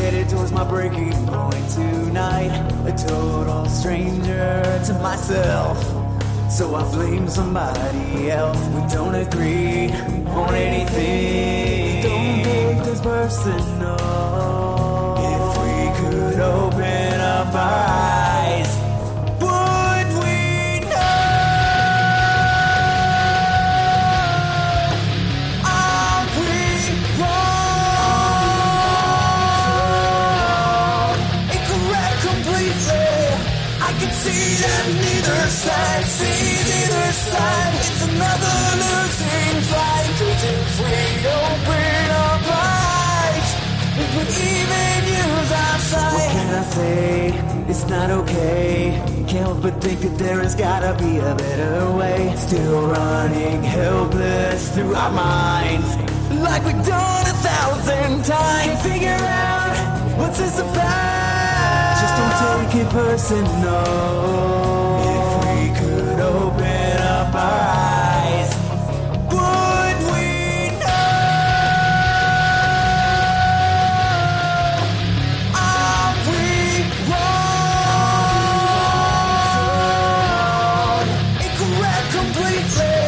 headed towards my breaking point tonight. A total stranger to myself. So I blame somebody else. We don't agree on anything. Don't take this personal. Can see that neither side sees either side. It's another losing fight. 'Cause if we open our eyes, we even use our sight. What can I say? It's not okay. Can't help but think that there has gotta be a better way. Still running helpless through our minds. Like we've done a thousand personal. If we could open up our eyes, would we know? Are we wrong? Incorrect completely.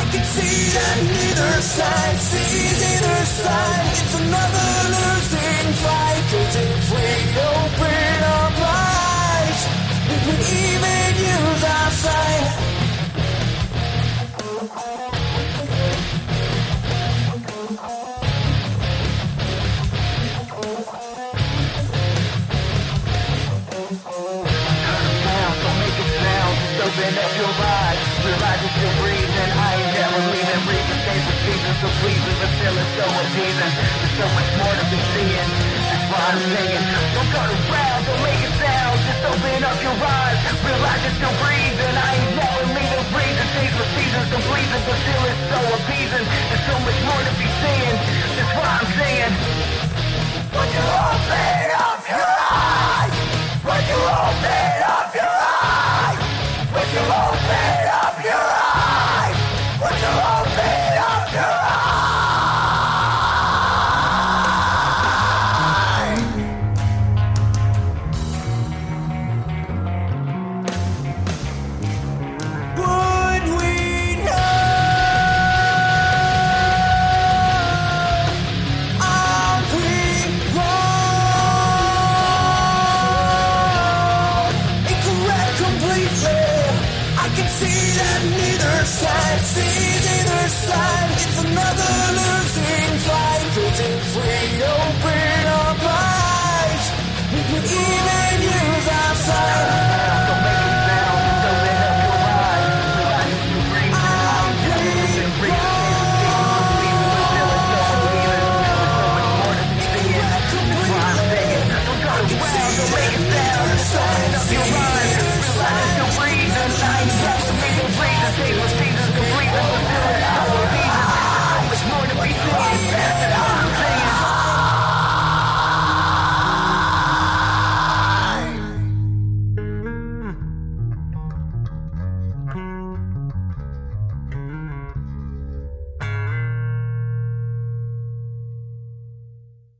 I can see that neither side sees either side. It's another losing fight. Open up your eyes. Realize that you're breathing. I ain't never leaving. Reason stays for seasons so pleasing, still it's so appeasing. There's so much more to be seeing. That's why I'm singing. Don't turn around, don't make it sound. Just open up your eyes. Realize that you're breathing. I ain't never leaving. Reason stays for seasons so pleasing, still it's so appeasing. There's so much more to you